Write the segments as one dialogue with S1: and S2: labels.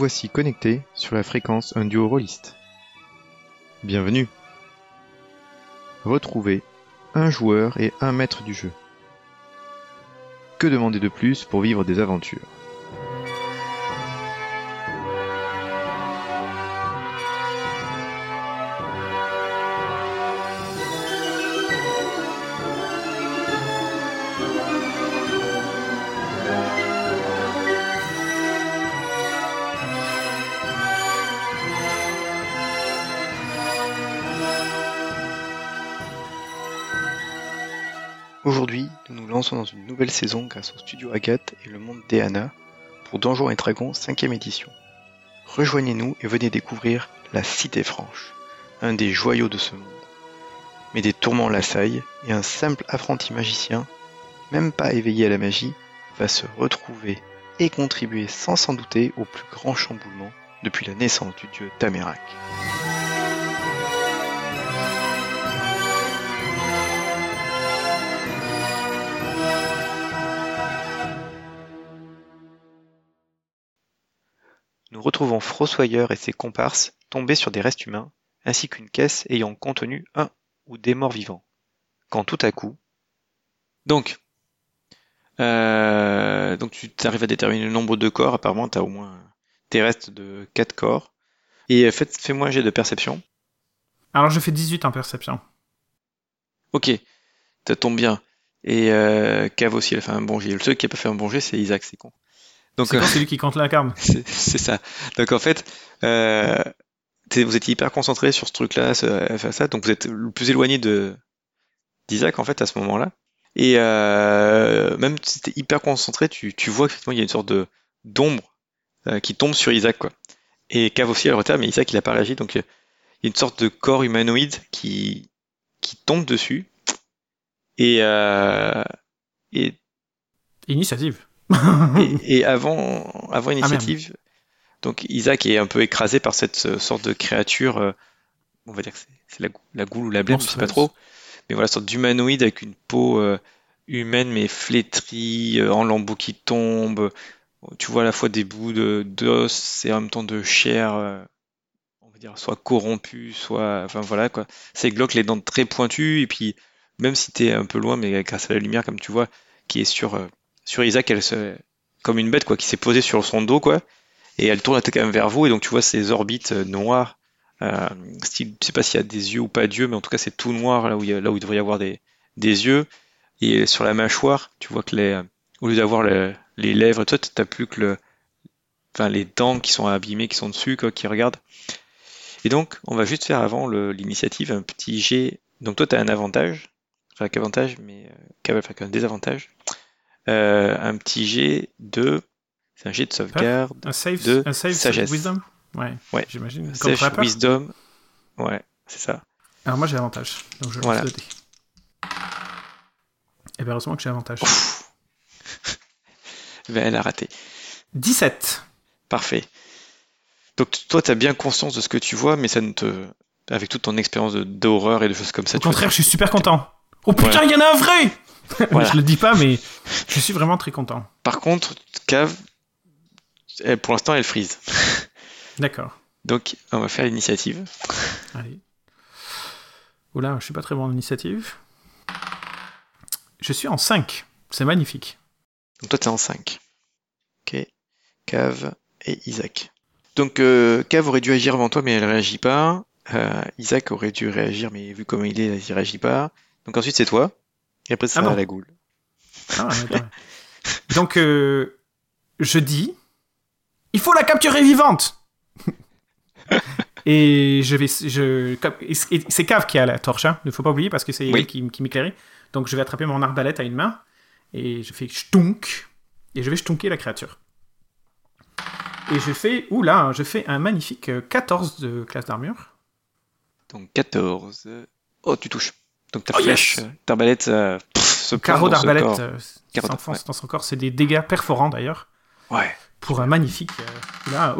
S1: voici connecté sur la fréquence un duo rôliste. Bienvenue. Retrouvez un joueur et un maître du jeu. Que demander de plus pour vivre des aventures? Aujourd'hui, nous nous lançons dans une nouvelle saison grâce au studio Agathe et le monde d'Eana pour Donjons et Dragons 5ème édition. Rejoignez-nous et venez découvrir la Cité Franche, un des joyaux de ce monde. Mais des tourments l'assaillent et un simple apprenti magicien, même pas éveillé à la magie, va se retrouver et contribuer sans s'en douter au plus grand chamboulement depuis la naissance du dieu Tamérak. Nous retrouvons Frossoyeur et ses comparses tombés sur des restes humains, ainsi qu'une caisse ayant contenu un ou des morts vivants. Quand tout à coup...
S2: Donc, euh, donc tu arrives à déterminer le nombre de corps, apparemment tu as au moins des restes de 4 corps. Et fait, fais-moi un jet de perception.
S3: Alors je fais 18 en perception.
S2: Ok, ça tombe bien. Et euh, Cave aussi, elle a fait un bon jet. Le seul qui a pas fait un bon jet, c'est Isaac, c'est con.
S3: Donc c'est euh, lui qui compte la carte.
S2: C'est ça. Donc en fait, euh, vous étiez hyper concentré sur ce truc-là, ça, ça, donc vous êtes le plus éloigné de d'Isaac en fait à ce moment-là. Et euh, même si tu hyper concentré, tu, tu vois qu'effectivement il y a une sorte de d'ombre euh, qui tombe sur Isaac quoi. Et Cave aussi à le mais Isaac il a pas réagi, donc il y a une sorte de corps humanoïde qui qui tombe dessus. Et euh, et
S3: initiative
S2: et, avant, avant ah, initiative, donc Isaac est un peu écrasé par cette euh, sorte de créature, euh, on va dire que c'est la, la, goule ou la blême, je sais pas trop, mais voilà, sorte d'humanoïde avec une peau euh, humaine mais flétrie, en lambeaux qui tombent. Tu vois à la fois des bouts d'os et en même temps de chair, on va dire soit corrompu, soit, enfin voilà quoi. C'est glauque, les dents très pointues et puis même si t'es un peu loin, mais grâce à la lumière comme tu vois, qui est sur sur Isaac, elle se, comme une bête quoi, qui s'est posée sur son dos quoi, et elle tourne quand même vers vous, et donc tu vois ces orbites euh, noires. Euh, style, je sais pas s'il y a des yeux ou pas d'yeux, mais en tout cas c'est tout noir là où il, là où devrait y avoir des, des yeux. Et sur la mâchoire, tu vois que les, au lieu d'avoir les, lèvres, toi t'as plus que le, enfin les dents qui sont abîmées, qui sont dessus, quoi, qui regardent. Et donc, on va juste faire avant l'initiative un petit G. Donc toi, tu as un avantage, enfin qu'avantage, mais euh, un désavantage. Euh, un petit G de. C'est un G de sauvegarde.
S3: Un save,
S2: de
S3: un save
S2: sagesse.
S3: Wisdom? Ouais,
S2: ouais.
S3: j'imagine.
S2: Save Wisdom. Ouais, c'est ça.
S3: Alors moi j'ai avantage. Donc je
S2: voilà.
S3: le dé. Et bien heureusement que j'ai avantage.
S2: ben, elle a raté.
S3: 17.
S2: Parfait. Donc toi, tu as bien conscience de ce que tu vois, mais ça ne te. Avec toute ton expérience d'horreur et de choses comme ça.
S3: Au contraire, je suis super content. Oh putain, il y en a un vrai je le dis pas, mais je suis vraiment très content.
S2: Par contre, Cave, pour l'instant, elle freeze.
S3: D'accord.
S2: Donc, on va faire l'initiative.
S3: Allez. Oula, je suis pas très bon en initiative. Je suis en 5. C'est magnifique.
S2: Donc, toi, t'es en 5. Ok. Cave et Isaac. Donc, euh, Cave aurait dû agir avant toi, mais elle réagit pas. Euh, Isaac aurait dû réagir, mais vu comment il est, il réagit pas. Donc, ensuite, c'est toi. Et après, ça ah la goule.
S3: Ah, Donc, euh, je dis, il faut la capturer vivante. et je vais, je, c'est Cave qui a la torche. Hein. Ne faut pas oublier parce que c'est elle qui, qui m'éclairait. Donc, je vais attraper mon arbalète à une main et je fais stunk et je vais stunker la créature. Et je fais, oula, je fais un magnifique 14 de classe d'armure.
S2: Donc 14. Oh, tu touches. Donc ta oh, flèche, yes d'arbalète, euh,
S3: ce carreau d'arbalète euh, s'enfonce dans son corps. C'est des dégâts perforants d'ailleurs.
S2: Ouais.
S3: Pour un magnifique. Euh, là,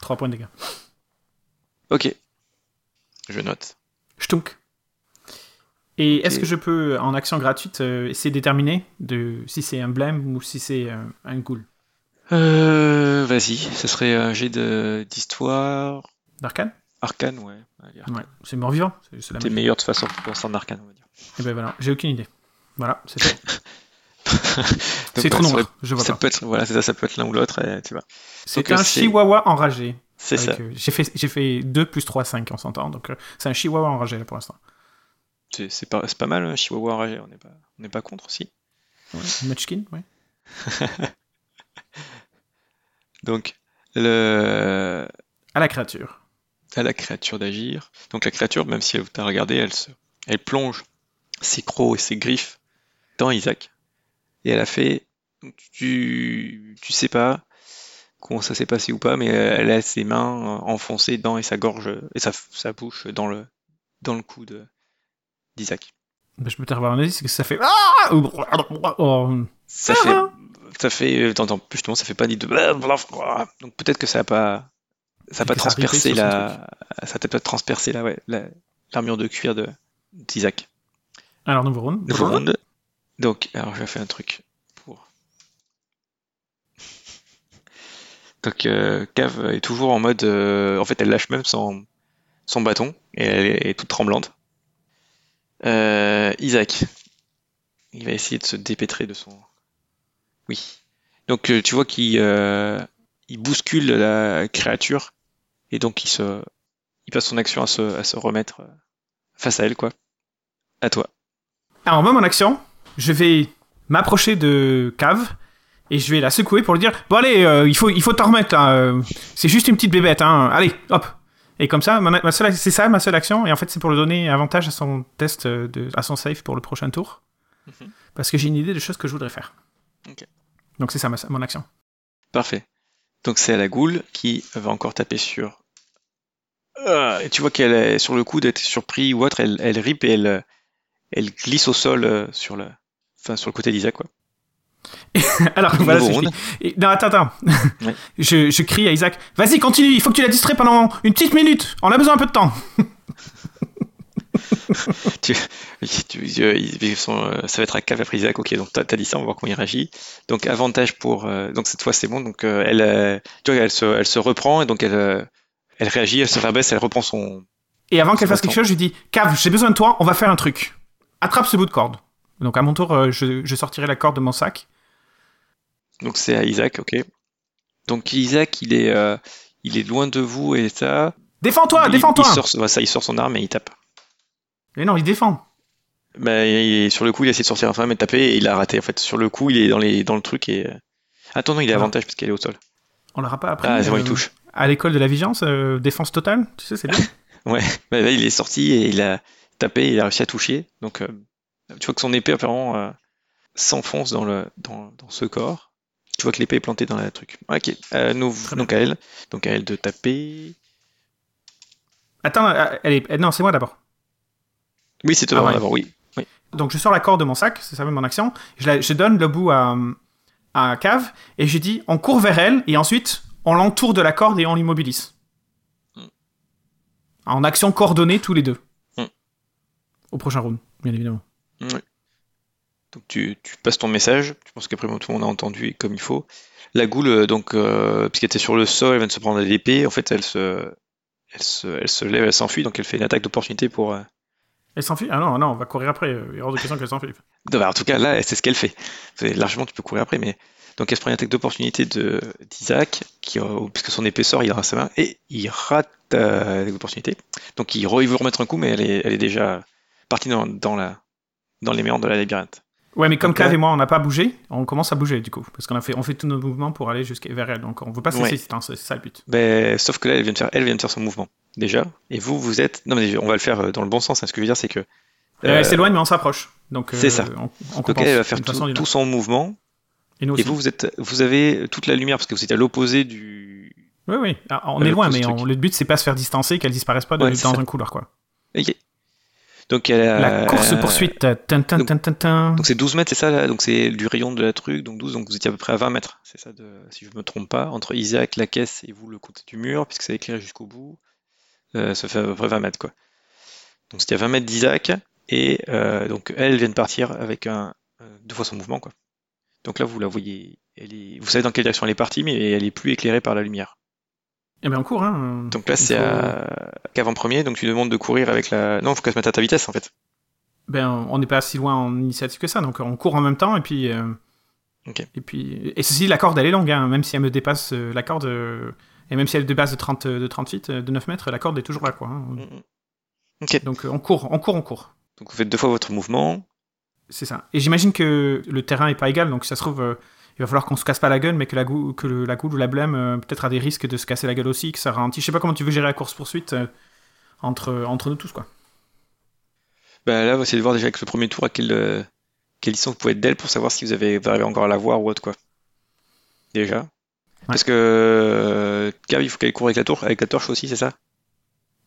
S3: 3 points de dégâts.
S2: Ok. Je note.
S3: Stunk. Et est-ce que je peux, en action gratuite, essayer de déterminer de, si c'est un blême ou si c'est un ghoul?
S2: Euh, Vas-y, ce serait un jet d'histoire.
S3: D'arcane?
S2: Arcane, ouais.
S3: ouais c'est mort-vivant.
S2: T'es meilleur de toute façon en arcane, on va dire.
S3: Et eh ben voilà, j'ai aucune idée. Voilà, c'est c'est trop nombreux, je vois
S2: ça
S3: pas.
S2: Peut être, voilà, c'est ça, ça peut être l'un ou l'autre, tu vois.
S3: C'est un chihuahua enragé.
S2: C'est ça.
S3: Euh, j'ai fait, j'ai fait 2 plus 3, 5 en s'entend, donc euh, c'est un chihuahua enragé là pour l'instant.
S2: C'est pas, pas mal un chihuahua enragé, on n'est pas, on pas contre aussi.
S3: Ouais, Munchkin, ouais.
S2: donc, le.
S3: À la créature.
S2: À la créature d'agir. Donc la créature, même si tu as regardé, elle, se, elle plonge ses crocs et ses griffes dans Isaac. Et elle a fait. Tu, tu sais pas comment ça s'est passé ou pas, mais elle a ses mains enfoncées dans et sa gorge et sa, sa bouche dans le, dans le cou d'Isaac.
S3: Bah, je peux te revoir un avis, c'est que ça fait. Ah
S2: oh. Ça fait. Ça fait. T'entends, justement, ça fait pas ni de. Donc peut-être que ça a pas. Ça a pas transpercé la. Ça pas transpercé la, ouais, l'armure de cuir de d'Isaac.
S3: Alors, nouveau round.
S2: Nouveau round. Donc, alors, je vais faire un truc pour. Donc, euh, Cave est toujours en mode. Euh, en fait, elle lâche même son, son bâton et elle est, toute tremblante. Euh, Isaac. Il va essayer de se dépêtrer de son. Oui. Donc, euh, tu vois qu'il il bouscule la créature et donc il se. Il passe son action à se, à se remettre face à elle, quoi. À toi.
S3: Alors moi, mon action, je vais m'approcher de Cave et je vais la secouer pour lui dire bon allez, euh, il faut il faut t'en remettre euh, c'est juste une petite bébête, hein. Allez, hop. Et comme ça, ma, c'est ça ma seule action. Et en fait, c'est pour lui donner avantage à son test de, à son save pour le prochain tour, mhm. parce que j'ai une idée de choses que je voudrais faire. Donc c'est ça mon action.
S2: Parfait. Donc c'est à la goule qui va encore taper sur. Euh, et tu vois qu'elle est sur le coup d'être surpris ou autre, elle, elle rip et elle, elle glisse au sol euh, sur le, enfin sur le côté d'Isaac quoi.
S3: Alors voilà, je non attends attends, je, je, crie à Isaac, vas-y continue, il faut que tu la distrais pendant une petite minute, on a besoin un peu de temps.
S2: tu, tu, euh, ça va être à cave après Isaac, ok, donc t'as as dit ça, on va voir comment il réagit. Donc avantage pour, euh, donc cette fois c'est bon, donc elle, tu vois, elle se, elle se reprend et donc elle, elle réagit, elle se rabaisse, elle reprend son.
S3: Et avant qu'elle fasse quelque chose, je lui dis, Cave, j'ai besoin de toi, on va faire un truc attrape ce bout de corde. Donc à mon tour, euh, je, sortirai la corde de mon sac.
S2: Donc c'est à Isaac, ok. Donc Isaac, il est, euh, il est loin de vous et ça.
S3: Défends-toi, défends-toi.
S2: Il sort, ça, il sort son arme et il tape.
S3: Mais non, il défend.
S2: Bah, sur le coup, il a essayé de sortir et de taper et il a raté. En fait, sur le coup, il est dans, les, dans le truc et. Euh, attends, non, il a avantage parce qu'elle est au sol.
S3: On l'aura pas appris.
S2: Ah, c'est bon, il touche.
S3: À l'école de la vigilance, défense totale, tu sais, c'est bien.
S2: ouais, bah, il est sorti et il a tapé, il a réussi à toucher. Donc, tu vois que son épée apparemment euh, s'enfonce dans, le, dans, dans, ce corps. Tu vois que l'épée est plantée dans la truc. Ok, euh, nous, donc à elle. Donc à elle de taper.
S3: Attends, euh, elle est... non, c'est moi d'abord.
S2: Oui, c'est toi ah oui. oui.
S3: Donc je sors la corde de mon sac, c'est ça même mon action. Je, la... je donne le bout à, à Cave et je dis on court vers elle et ensuite on l'entoure de la corde et on l'immobilise. Hmm. En action coordonnée tous les deux. Hmm. Au prochain round, bien évidemment.
S2: Donc tu, passes ton message, tu penses qu'après tout le monde a entendu comme il faut. La goule, euh, donc, euh, puisqu'elle était sur le sol, elle vient de se prendre à l'épée, en fait, elle se, elle se, elle se lève, elle s'enfuit, donc elle fait une attaque d'opportunité pour. Euh,
S3: elle s'enfuit? Ah non, non, on va courir après, il y a hors de question qu'elle s'enfuit.
S2: Bah, en tout cas, là, c'est ce qu'elle fait. Largement, tu peux courir après, mais. Donc elle se prend une attaque d'opportunité d'Isaac, qui, puisque son épée sort, il a sa main, et il rate l'opportunité. Donc il, veut remettre un coup, mais elle est, est déjà partie dans, dans les méandres de la labyrinthe.
S3: Ouais, mais comme Cave et moi, on n'a pas bougé, on commence à bouger du coup, parce qu'on a fait, on fait tous nos mouvements pour aller jusqu'à vers elle, donc on veut pas cesser, c'est ça le but.
S2: Ben, sauf que là, elle vient de faire, elle vient de faire son mouvement déjà, et vous, vous êtes, non mais on va le faire euh, dans le bon sens. Hein. Ce que je veux dire, c'est que euh,
S3: elle s'éloigne, mais on s'approche. Donc
S2: c'est ça.
S3: On,
S2: donc elle va faire tout, son mouvement. Et, nous vous, vous êtes, vous avez toute la lumière parce que vous êtes à l'opposé du.
S3: Oui, oui. Ah, on est loin, mais le but c'est pas se faire distancer, qu'elle disparaisse pas de, dans un couloir, quoi.
S2: Ok. Donc elle a,
S3: la course poursuite.
S2: donc c'est 12 mètres, c'est ça Donc c'est du rayon de la truc, donc 12, donc vous étiez à peu près à 20 mètres, c'est ça, de, si je ne me trompe pas, entre Isaac, la caisse et vous le côté du mur, puisque ça éclairé jusqu'au bout, euh, ça fait à peu près 20 mètres quoi. Donc c'était à 20 mètres d'Isaac, et euh, donc elle vient de partir avec un, euh, deux fois son mouvement quoi. Donc là, vous la voyez, elle est, vous savez dans quelle direction elle est partie, mais elle est plus éclairée par la lumière.
S3: Eh bien, on court, hein.
S2: Donc là, c'est à qu'avant-premier, donc tu demandes de courir avec la. Non, faut qu'elle se mette à ta vitesse, en fait.
S3: Ben, on n'est pas si loin en initiative que ça, donc on court en même temps, et puis. Euh, et puis. Et ceci, la corde, elle est longue, hein, même si elle me dépasse euh, la corde. Euh, et même si elle dépasse de 30, de 30 feet, de 9 mètres, la corde est toujours là, quoi. Hein. Mm, mm. Donc on court, on court, on court.
S2: Donc vous faites deux fois votre mouvement.
S3: C'est ça. Et j'imagine que le terrain est pas égal, donc ça se trouve il va falloir qu'on se casse pas la gueule, mais que la, que la goule ou la blême euh, peut-être a des risques de se casser la gueule aussi, que ça ralentit. Je sais pas comment tu veux gérer la course-poursuite euh, entre, entre nous tous, quoi.
S2: Bah là, vous essayez de voir déjà avec le premier tour à quelle, euh, quelle distance vous pouvez être d'elle pour savoir si vous avez vous arrivez encore à la voir ou autre, quoi. Déjà. Parce que Gav, il faut qu'elle court avec la, tour, avec la torche aussi, c'est ça?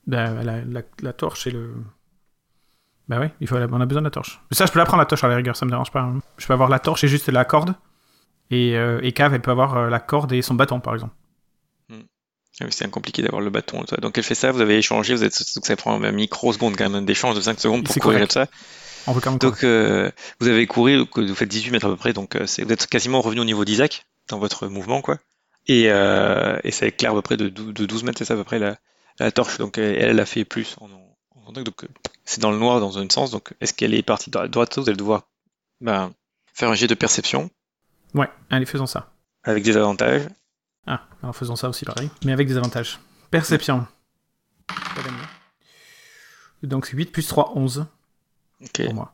S3: Bah, la, la, torche et le. Bah oui, il faut, on a besoin de la torche. Mais ça, je peux la prendre la torche à la rigueur, ça me dérange pas. Hein. Je peux avoir la torche et juste la corde. Et, euh, et Cave, elle peut avoir euh, la corde et son bâton, par exemple.
S2: Hmm. Ah c'est compliqué d'avoir le bâton. Donc elle fait ça, vous avez échangé, vous êtes, ça prend un microseconde quand même d'échange de 5 secondes pour courir tout ça.
S3: On veut quand même
S2: donc euh, vous avez couru, vous faites 18 mètres à peu près, donc vous êtes quasiment revenu au niveau d'Isaac dans votre mouvement, quoi. Et, euh, et ça éclaire à peu près de 12, mètres, c'est ça à peu près la, la torche. Donc elle, elle a fait plus en, en, donc c'est dans le noir dans un sens. Donc est-ce qu'elle est partie droite Vous allez devoir ben, faire un jet de perception
S3: Ouais, allez, faisons ça.
S2: Avec des avantages.
S3: Ah, alors faisons ça aussi pareil, mais avec des avantages. Perception. Donc c'est 8 plus 3, 11.
S2: Ok. Pour moi.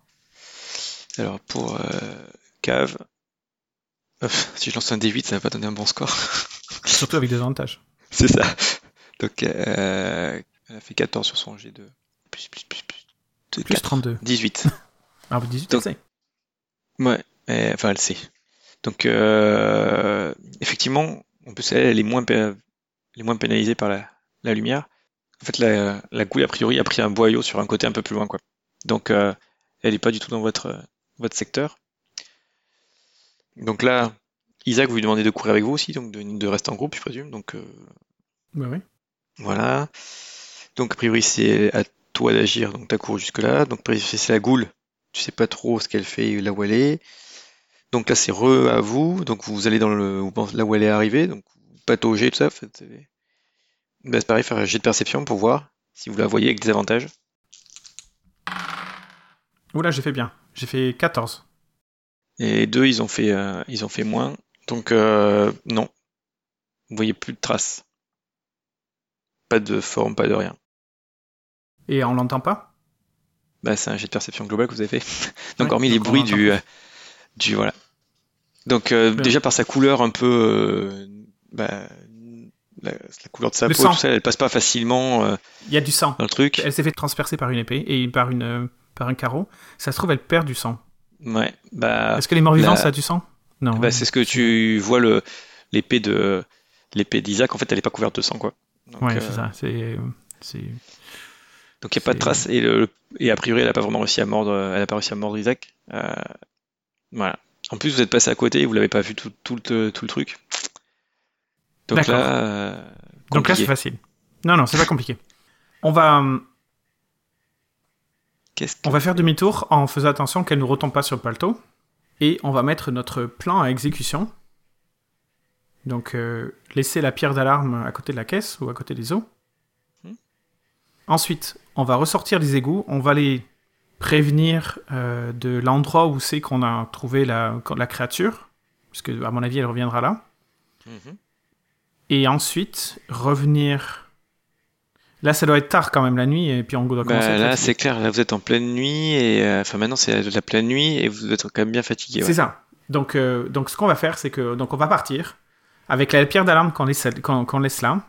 S2: Alors pour euh, Cave, si je lance un D8, ça va pas donner un bon score.
S3: Surtout avec des avantages.
S2: C'est ça. Donc euh, elle a fait 14 sur son G2. Plus, plus, plus,
S3: plus. Plus 32.
S2: 18.
S3: ah, 18, Donc, elle sait.
S2: Ouais, enfin elle sait. Donc euh, effectivement, en plus elle, est moins, moins pénalisée par la, lumière. En fait, la, la a priori a pris un boyau sur un côté un peu plus loin, quoi. Donc euh, elle n'est pas du tout dans votre, votre secteur. Donc là, Isaac, vous lui demandez de courir avec vous aussi, donc de, rester en groupe, je présume. Donc, euh,
S3: bah oui.
S2: Voilà. Donc a priori c'est à toi d'agir, donc tu as couru jusque là. Donc c'est la goule, tu sais pas trop ce qu'elle fait, là où elle est. Donc là, c'est re à vous. Donc vous allez dans le là où elle est arrivée. Donc vous pataugez tout ça. Bah, c'est pareil, faire un jet de perception pour voir si vous la voyez avec des avantages.
S3: Oula, j'ai fait bien. J'ai fait 14.
S2: Et deux, ils ont fait, euh, ils ont fait moins. Donc euh, non. Vous voyez plus de traces. Pas de forme, pas de rien.
S3: Et on l'entend pas?
S2: Bah c'est un jet de perception global que vous avez fait. donc hormis les bruits du, euh, du voilà. Donc euh, déjà par sa couleur un peu, euh, bah, la, couleur de sa peau, tout ça, elle passe pas facilement. Euh,
S3: Il y a du sang
S2: dans le truc.
S3: Elle s'est fait transpercer par une épée et par une par un carreau. Ça se trouve, elle perd du sang.
S2: Ouais. Bah.
S3: Est-ce que les morts vivants ça a du sang?
S2: Non. Bah, c'est ce que tu vois le l'épée de l'épée d'Isaac. En fait, elle est pas couverte de sang quoi.
S3: ouais, c'est ça. C'est
S2: donc il n'y a pas de trace et, le, et a priori elle n'a pas vraiment réussi à mordre, elle a pas réussi à mordre Isaac. voilà. En plus, vous êtes passé à côté et vous l'avez pas vu tout, le, tout le truc. Donc là. Euh,
S3: Donc là, c'est facile. Non, non, c'est pas compliqué. On va. Euh, on va faire demi-tour en faisant attention qu'elle ne retombe pas sur le paletot. Et on va mettre notre plan à exécution. Donc, euh, laisser la pierre d'alarme à côté de la caisse ou à côté des eaux. Hmm. Ensuite, on va ressortir les égouts. On va les prévenir euh, de l'endroit où c'est qu'on a trouvé la, la créature, parce que à mon avis elle reviendra là. Mhm. Et ensuite revenir. Là, ça doit être tard quand même la nuit, et puis on doit
S2: bah, commencer. là, c'est clair. Là, vous êtes en pleine nuit, et euh, enfin maintenant c'est la pleine nuit, et vous êtes quand même bien fatigué.
S3: C'est ça. Donc, euh, donc, ce qu'on va faire, c'est que donc on va partir avec la pierre d'alarme qu'on laisse, qu'on laisse là.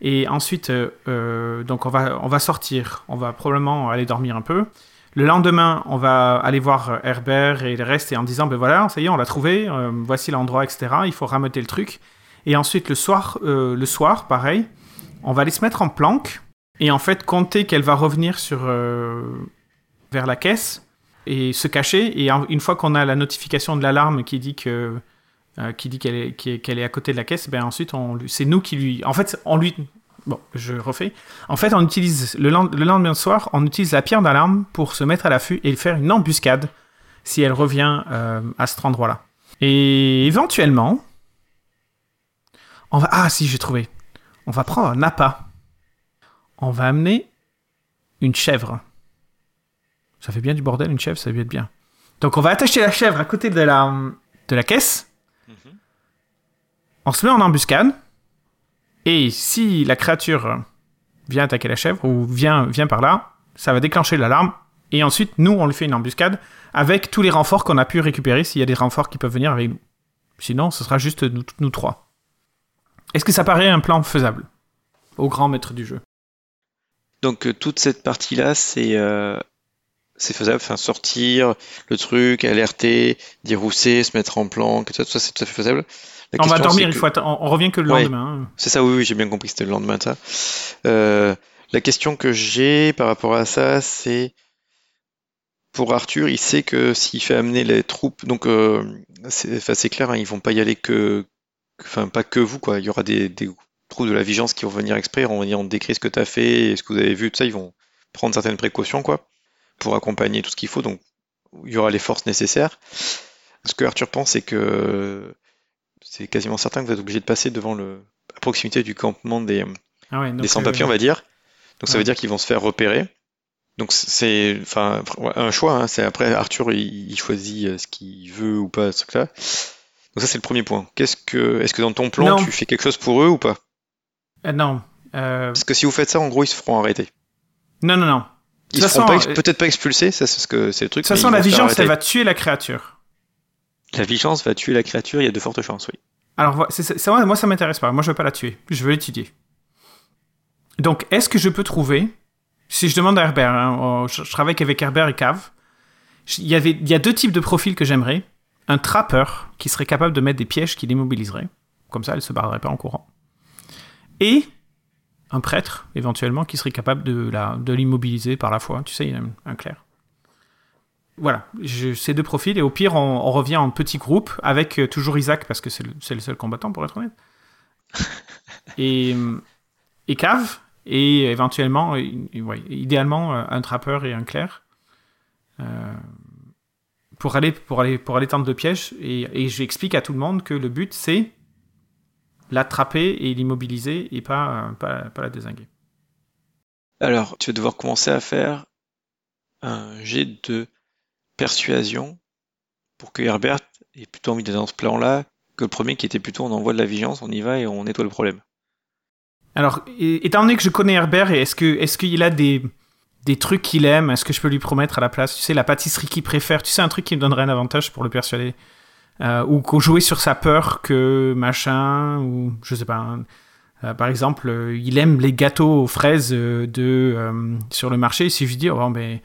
S3: Et ensuite, donc on va, on va sortir. On va probablement aller dormir un peu. Le lendemain, on va aller voir euh, Herbert et le reste et en disant, ben voilà, ça y est, on l'a trouvé, euh, voici l'endroit, etc. Il faut rameuter le truc. Et ensuite, le soir, euh, le soir, pareil, on va aller se mettre en planque et en fait compter qu'elle va revenir sur, vers la caisse et se cacher. Et une fois qu'on a la notification de l'alarme qui dit que qui dit qu'elle est, est à côté de la caisse, ben ensuite c'est nous qui lui, en fait, on lui, Bon, je refais. En fait, on utilise le, lendemain soir, on utilise la pierre d'alarme pour se mettre à l'affût et faire une embuscade si elle revient euh, à cet endroit-là. Et éventuellement, on va. Ah, si, j'ai trouvé. On va prendre un appât. On va amener une chèvre. Ça fait bien du bordel, une chèvre, ça va être bien. Donc, on va attacher la chèvre à côté de la, de la caisse. Mhm. On se met en embuscade. Et si la créature vient attaquer la chèvre ou vient, vient par là, ça va déclencher l'alarme. Et ensuite, nous, on lui fait une embuscade avec tous les renforts qu'on a pu récupérer s'il y a des renforts qui peuvent venir avec nous. Sinon, ce sera juste nous, trois. Est-ce que ça paraît un plan faisable au grand maître du jeu?
S2: Donc euh, toute cette partie-là, c'est euh, c'est faisable, enfin sortir le truc, alerter, dérousser, se mettre en plan, tout ça, tout ça c'est tout à fait faisable.
S3: on va dormir, il faut on, revient que le lendemain. Hein.
S2: C'est ça, oui, oui j'ai bien compris que c'était le lendemain ça. Euh, la question que j'ai par rapport à ça, c'est pour Arthur, il sait que s'il fait amener les troupes, donc c'est clair, hein, ils vont pas y aller que, enfin pas que vous quoi, il y aura des, des troupes de la vigilance qui vont venir exprès, on va dire on décrit ce que tu as fait, ce que vous avez vu, tout ça, ils vont prendre certaines précautions quoi, pour accompagner tout ce qu'il faut, donc il y aura les forces nécessaires. Ce que Arthur pense, c'est que c'est quasiment certain que vous êtes obligé de passer devant le, à proximité du campement des, ah des sans-papiers, on va dire. Donc ça veut dire qu'ils vont se faire repérer. Donc c'est enfin un choix. Hein. C'est après Arthur il, choisit euh, ce qu'il veut ou pas ce truc-là. Donc ça c'est le premier point. Qu'est-ce que est-ce que dans ton plan tu fais quelque chose pour eux ou pas?
S3: Euh, Non.
S2: Euh... Parce que si vous faites ça, en gros ils se feront arrêter.
S3: Non non non.
S2: Ils ne seront euh, peut-être pas expulsés, ça c'est ce que c'est le truc.
S3: De toute façon la vigilance elle va tuer la créature.
S2: La vigilance va tuer la créature, il y a de fortes chances, oui.
S3: Alors moi ça m'intéresse pas. Moi je veux pas la tuer. Je veux l'étudier. Donc est-ce que je peux trouver si je demande à Herbert, hein, oh, je, travaille avec Herbert et Cave, il y, avait, il y a deux types de profils que j'aimerais. Un trappeur qui serait capable de mettre des pièges qui l'immobiliseraient. Comme ça, elle se barrerait pas en courant. Et un prêtre, éventuellement, qui serait capable de, la, de l'immobiliser par la foi. Tu sais, il y a un clair. Voilà, ces deux profils. Et au pire, on, revient en petit groupe avec euh, toujours Isaac, parce que c'est le, le, seul combattant, pour être honnête. et, et Cave, et éventuellement, euh, idéalement, euh, un trappeur et un clerc. Euh, pour aller, pour, aller, pour aller tendre le piège. Et, et j'explique à tout le monde que le but, c'est l'attraper et l'immobiliser et pas, pas, pas, la désinguer.
S2: Alors, tu vas devoir commencer à faire un jet de persuasion pour que Herbert ait plutôt envie d'être dans ce plan-là que le premier qui était plutôt on envoie de la vigilance, on y va et on nettoie le problème.
S3: Alors, étant donné que je connais Herbert, est-ce que est-ce qu'il a des des trucs qu'il aime? Est-ce que je peux lui promettre à la place? Tu sais, la pâtisserie qu'il préfère. Tu sais, un truc qui me donnerait un avantage pour le persuader euh, ou qu'on jouer sur sa peur que machin ou je sais pas. Hein. Euh, par exemple, euh, il aime les gâteaux aux fraises de sur le marché. Si je dis, oh ben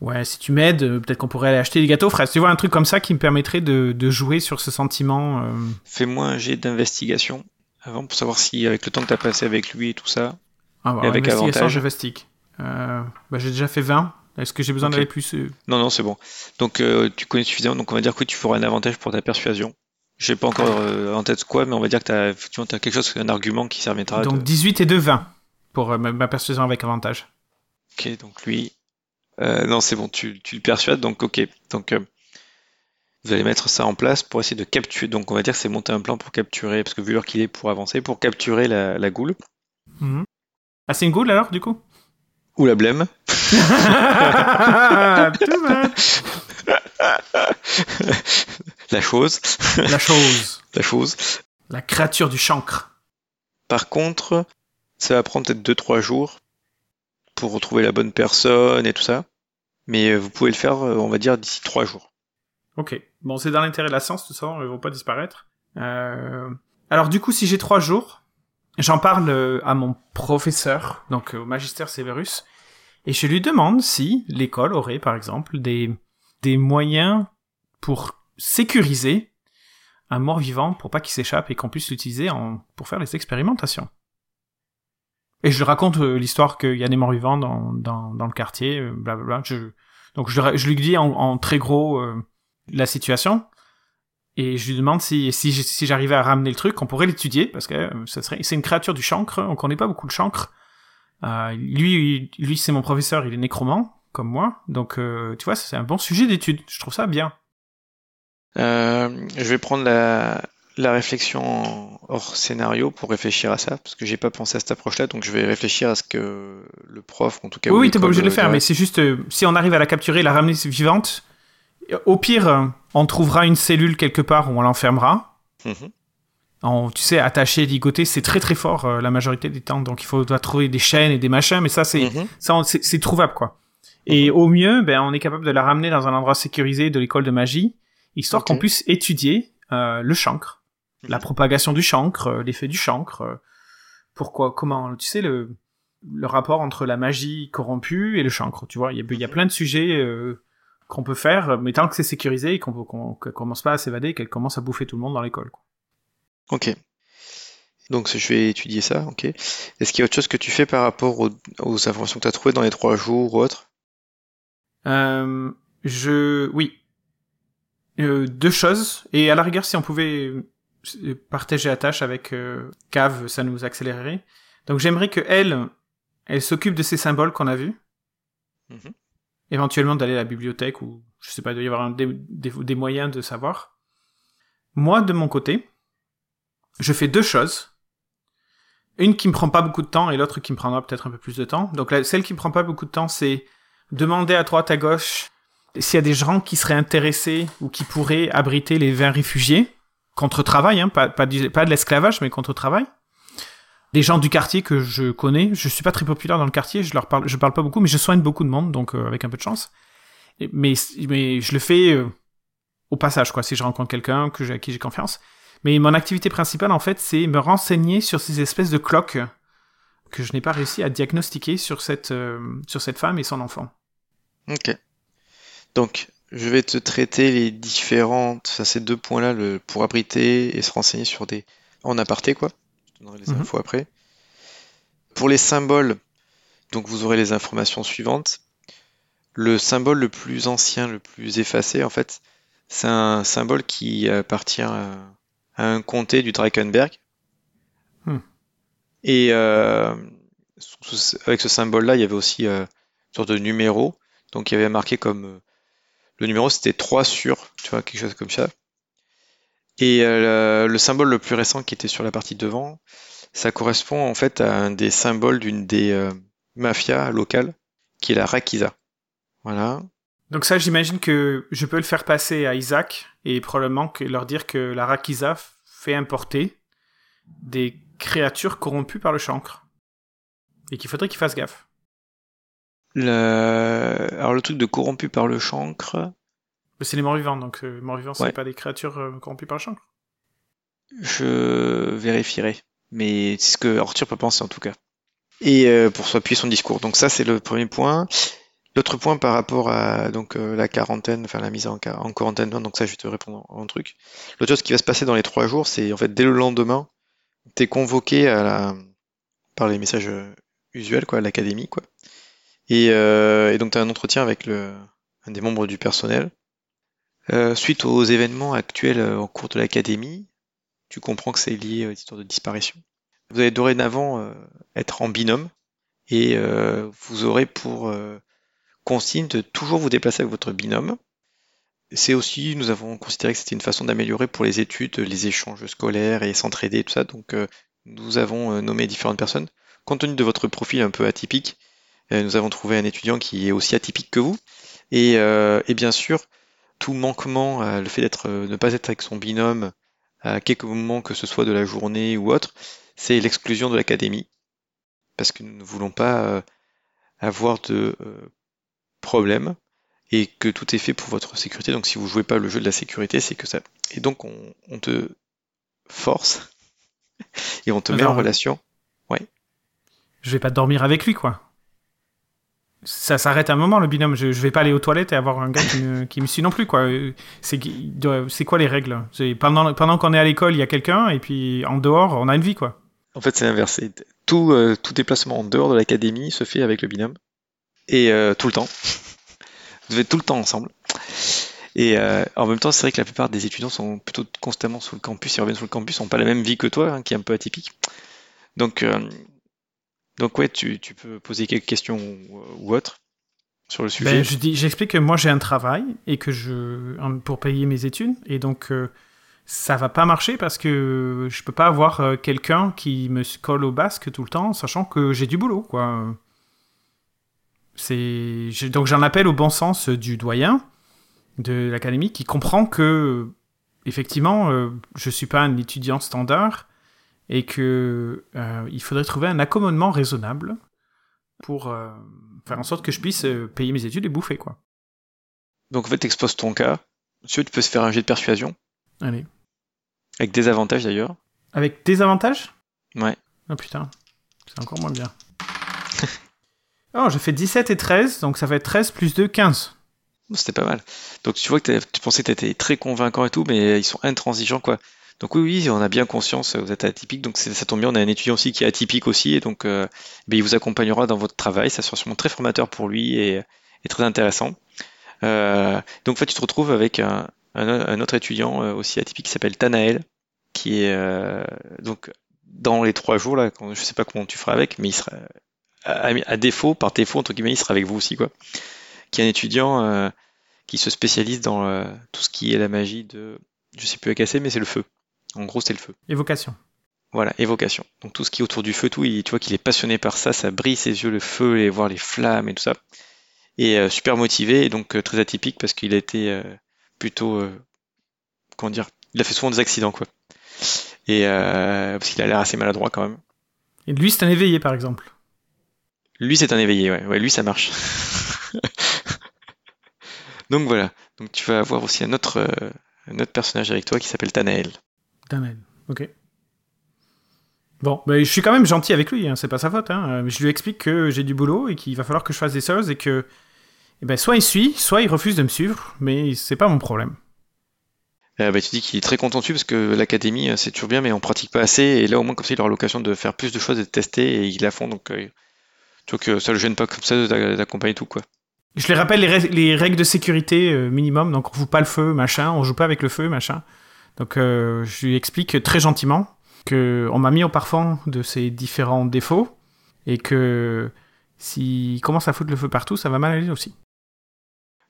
S3: ouais, si tu m'aides, peut-être qu'on pourrait aller acheter des gâteaux aux fraises. Tu vois un truc comme ça qui me permettrait de, de jouer sur ce sentiment.
S2: Fais-moi un jet d'investigation avant pour savoir si avec le temps que tu as passé avec lui et tout ça,
S3: ah, bah, avec avantage. Euh, bah, j'ai déjà fait 20. Est-ce que j'ai besoin d'aller plus euh
S2: Non, non, c'est bon. Donc euh, tu connais suffisamment, donc on va dire que tu feras un avantage pour ta persuasion. Je sais pas encore en tête quoi, mais on va dire que tu as, as, quelque chose, un argument qui permettra.
S3: Donc 18 et 2, 20 pour ma, persuasion avec avantage.
S2: Ok, donc lui. non, c'est bon, tu, tu, le persuades, donc ok. Donc vous allez mettre ça en place pour essayer de capturer. Donc on va dire que c'est monter un plan pour capturer, parce que vu l'heure qu'il est pour avancer, pour capturer la, la goule.
S3: Mhm. Ah, c'est une goule alors, du coup?
S2: Ou la blême. la chose.
S3: La chose.
S2: la chose.
S3: La créature du chancre.
S2: Par contre, ça va prendre peut-être 2-3 jours pour retrouver la bonne personne et tout ça. Mais vous pouvez le faire, on va dire, d'ici 3 jours.
S3: Ok. Bon, c'est dans l'intérêt de la science, tout ça, ils vont pas disparaître. Euh... Alors du coup, si j'ai trois jours, j'en parle euh, à mon professeur, donc euh, au magistère Severus, et je lui demande si l'école aurait, par exemple, des, des moyens pour sécuriser un mort-vivant pour pas qu'il s'échappe et qu'on puisse l'utiliser pour faire les expérimentations. Et je raconte euh, l'histoire qu'il y a des morts-vivants dans, dans, dans, le quartier, blablabla. Je... Donc je, lui dis en très gros la situation. Et je lui demande si, si, si j'arrivais à ramener le truc, on pourrait l'étudier, parce que euh, ça serait, c'est une créature du chancre, on connaît pas beaucoup de chancre. Euh, lui, lui c'est mon professeur, il est nécromant, comme moi. Donc, euh, tu vois, c'est un bon sujet d'étude. Je trouve ça bien.
S2: je vais prendre la, la réflexion hors scénario pour réfléchir à ça, parce que j'ai pas pensé à cette approche-là, donc je vais réfléchir à ce que le prof, en tout cas.
S3: Oui, oui t'es pas obligé de le faire, mais c'est juste si on arrive à la capturer, la ramener vivante, au pire, on trouvera une cellule quelque part où on l'enfermera. Mhm. tu sais, attaché, ligoté, c'est très très fort la majorité des temps, donc il faut trouver des chaînes et des machins, mais ça c'est mhm. ça c'est trouvable quoi. Et mhm. au mieux, ben on est capable de la ramener dans un endroit sécurisé de l'école de magie, histoire qu'on puisse étudier le chancre la propagation du chancre, euh, l'effet du chancre, euh, pourquoi, comment, tu sais, le, le rapport entre la magie corrompue et le chancre, tu vois, il y a, plein de sujets euh, qu'on peut faire, mais tant que c'est sécurisé et qu'on ne commence pas à s'évader, qu'elle commence à bouffer tout le monde dans l'école.
S2: Ok. Donc je vais étudier ça, ok. Est-ce qu'il y a autre chose que tu fais par rapport aux, informations que tu as trouvées dans les trois jours ou autres
S3: Je... Oui. deux choses. Et à la rigueur, si on pouvait partager la tâche avec euh, Cave, ça nous accélérerait. Donc j'aimerais que elle, elle s'occupe de ces symboles qu'on a vus. Mhm. Éventuellement d'aller à la bibliothèque ou je sais pas, il doit y avoir des, moyens de savoir. Moi, de mon côté, je fais deux choses. Une qui me prend pas beaucoup de temps et l'autre qui me prendra peut-être un peu plus de temps. Donc celle qui me prend pas beaucoup de temps, c'est demander à droite à gauche s'il y a des gens qui seraient intéressés ou qui pourraient abriter les 20 réfugiés contre-travail, hein, pas, pas, de l'esclavage, mais contre-travail. Des gens du quartier que je connais, je suis pas très populaire dans le quartier, je leur parle, je parle pas beaucoup, mais je soigne beaucoup de monde, donc euh, avec un peu de chance. Mais, mais je le fais euh, au passage, quoi, si je rencontre quelqu'un que à qui j'ai confiance. Mais mon activité principale, en fait, c'est me renseigner sur ces espèces de cloques que je n'ai pas réussi à diagnostiquer sur cette, euh, sur cette femme et son enfant.
S2: Ok. Donc, je vais te traiter les différentes, enfin, ces deux points-là, le, pour abriter et se renseigner sur des, en aparté, quoi. Donnerai les mhm. infos après. Pour les symboles, donc vous aurez les informations suivantes. Le symbole le plus ancien, le plus effacé, en fait, c'est un symbole qui appartient à, un comté du Drakenberg. Hmm. Et euh, avec ce symbole-là, il y avait aussi euh, une sorte de numéro. Donc il y avait marqué comme euh, le numéro c'était 3 sur, tu vois, quelque chose comme ça. Et euh, le, symbole le plus récent qui était sur la partie devant, ça correspond en fait à un des symboles d'une des euh, mafias locales, qui est la Rakiza. Voilà.
S3: Donc ça, j'imagine que je peux le faire passer à Isaac et probablement que leur dire que la Rakiza fait importer des créatures corrompues par le chancre. Et qu'il faudrait qu'il fasse gaffe.
S2: Alors le truc de corrompu par le chancre.
S3: C'est les morts vivants, donc les euh, morts vivants, c'est pas des créatures euh, corrompues par le chancre.
S2: Je vérifierai, mais c'est ce que Arthur peut penser en tout cas. Et euh, pour appuyer son discours. Donc ça, c'est le premier point. L'autre point par rapport à donc la quarantaine, enfin la mise en, en quarantaine, donc ça je vais te répondre en, truc. L'autre chose qui va se passer dans les trois jours, c'est en fait dès le lendemain, t'es convoqué à la par les messages usuels quoi, à l'académie quoi. Euh, et, donc tu as un entretien avec le, un des membres du personnel. Euh, suite aux événements actuels euh, en cours de l'académie, tu comprends que c'est lié à l'histoire de disparition. Vous allez dorénavant être en binôme et vous aurez pour consigne de toujours vous déplacer avec votre binôme. C'est aussi, nous avons considéré que c'était une façon d'améliorer pour les études, les échanges scolaires et s'entraider et tout ça. Donc, nous avons nommé différentes personnes. Compte tenu de votre profil un peu atypique, euh, nous avons trouvé un étudiant qui est aussi atypique que vous. Et, euh, bien sûr, tout manquement, le fait d'être, euh, ne pas être avec son binôme à quelques moments que ce soit de la journée ou autre, c'est l'exclusion de l'académie. Parce que nous ne voulons pas avoir de problème et que tout est fait pour votre sécurité. Donc si vous jouez pas le jeu de la sécurité, c'est que ça. Et donc on, te force et on te met en relation. Ouais.
S3: Je vais pas dormir avec lui, quoi ça s'arrête un moment le binôme. Je, je vais pas aller aux toilettes et avoir un gars qui me, suit non plus quoi. C'est quoi les règles? Pendant qu'on est à l'école, il y a quelqu'un et puis en dehors, on a une vie quoi.
S2: En fait, c'est inversé. Tout euh, tout déplacement en dehors de l'académie se fait avec le binôme et euh, tout le temps. Vous êtes tout le temps ensemble. Et euh, en même temps, c'est vrai que la plupart des étudiants sont plutôt constamment sur le campus, ils reviennent sur le campus, n'ont pas la même vie que toi, hein, qui est un peu atypique. Donc donc ouais, tu, peux poser quelques questions ou, autres. sur le sujet ben,
S3: J'explique que moi j'ai un travail et que je pour payer mes études et donc euh, ça va pas marcher parce que je peux pas avoir euh, quelqu'un qui me colle au basque tout le temps, sachant que j'ai du boulot, quoi. C'est donc j'en appelle au bon sens du doyen de l'académie qui comprend que effectivement euh, je suis pas un étudiant standard et que euh, il faudrait trouver un accommodement raisonnable pour faire en sorte que je puisse payer mes études et bouffer quoi.
S2: Donc en fait, exposes ton cas. tu peux se faire un jet de persuasion.
S3: Allez.
S2: Avec des avantages d'ailleurs.
S3: Avec des avantages?
S2: Ouais.
S3: Oh putain, c'est encore moins bien. oh, j'ai fait 17 et 13, donc ça fait 13 plus 2, 15.
S2: C'était pas mal. Donc tu vois que tu pensais que tu étais très convaincant et tout, mais ils sont intransigeants quoi. Donc oui, oui, on a bien conscience, vous êtes atypique, donc ça tombe bien, on a un étudiant aussi qui est atypique aussi, et donc euh, ben, il vous accompagnera dans votre travail, ça sera sûrement très formateur pour lui et, très intéressant. Euh, donc en fait, tu te retrouves avec un, un, autre étudiant euh, aussi atypique qui s'appelle Tanael, qui est euh, donc dans les trois jours là, je sais pas comment tu feras avec, mais il sera à, défaut, par défaut entre guillemets, il sera avec vous aussi quoi. Qui est un étudiant euh, qui se spécialise dans tout ce qui est la magie de, je sais plus à casser, mais c'est le feu. En gros, c'est le feu.
S3: Évocation.
S2: Voilà, évocation. Donc tout ce qui est autour du feu, tout, il, tu vois qu'il est passionné par ça, ça brille ses yeux, le feu, et voir les flammes et tout ça. Et super motivé, et donc très atypique parce qu'il a été plutôt, euh, comment dire, il a fait souvent des accidents, quoi. Et euh, parce qu'il a l'air assez maladroit quand même.
S3: Et lui, c'est un éveillé, par exemple.
S2: Lui, c'est un éveillé, ouais. ouais lui, ça marche. Donc voilà. Donc tu vas avoir aussi un autre, euh, un autre personnage avec toi qui s'appelle Tanael.
S3: Ok. Bon, je suis quand même gentil avec lui, hein, c'est pas sa faute. Hein. Je lui explique que j'ai du boulot et qu'il va falloir que je fasse des choses et que eh ben, soit il suit, soit il refuse de me suivre, mais c'est pas mon problème.
S2: Euh, bah, tu dis qu'il est très content dessus parce que l'académie euh, c'est toujours bien mais on pratique pas assez et là au moins comme ça il aura l'occasion de faire plus de choses et de tester et il la font donc euh, tu vois que ça le gêne pas comme ça d'accompagner tout quoi.
S3: Je les rappelle les, règles de sécurité minimum donc on fout pas le feu machin, on joue pas avec le feu machin. Donc je lui explique très gentiment que on m'a mis au parfum de ses différents défauts et que s'il commence à foutre le feu partout ça va mal aller aussi.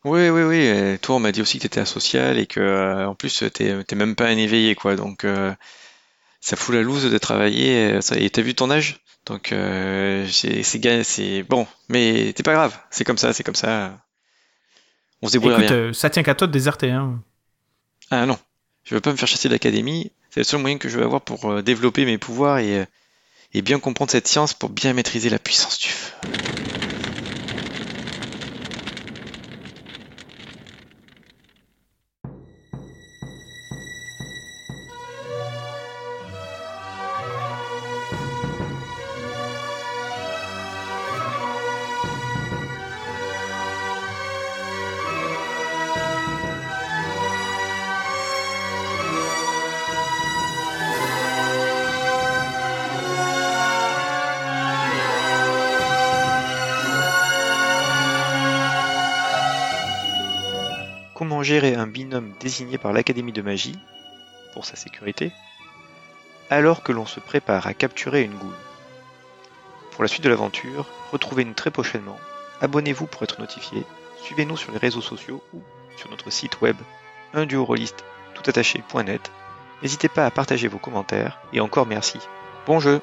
S2: Oui, oui, oui. toi, on m'a dit aussi que tu étais asocial et que, euh, en plus, t'es même pas un éveillé, quoi. Donc, euh, ça fout la loose de travailler. Et t'as vu ton âge? Donc, euh, c'est bon, mais t'es pas grave. C'est comme ça, c'est comme ça.
S3: On se débrouille Écoute, ça tient qu'à toi de déserter, hein.
S2: Ah non, je veux pas me faire chasser de l'académie. C'est le seul moyen que je vais avoir pour développer mes pouvoirs et, et bien comprendre cette science pour bien maîtriser la puissance du feu. Un binôme désigné par l'Académie de magie, pour sa sécurité, alors que l'on se prépare à capturer une goule. Pour la suite de l'aventure, retrouvez-nous très prochainement, abonnez-vous pour être notifié, suivez-nous sur les réseaux sociaux ou sur notre site web un toutattaché.net. N'hésitez pas à partager vos commentaires et encore merci. Bon jeu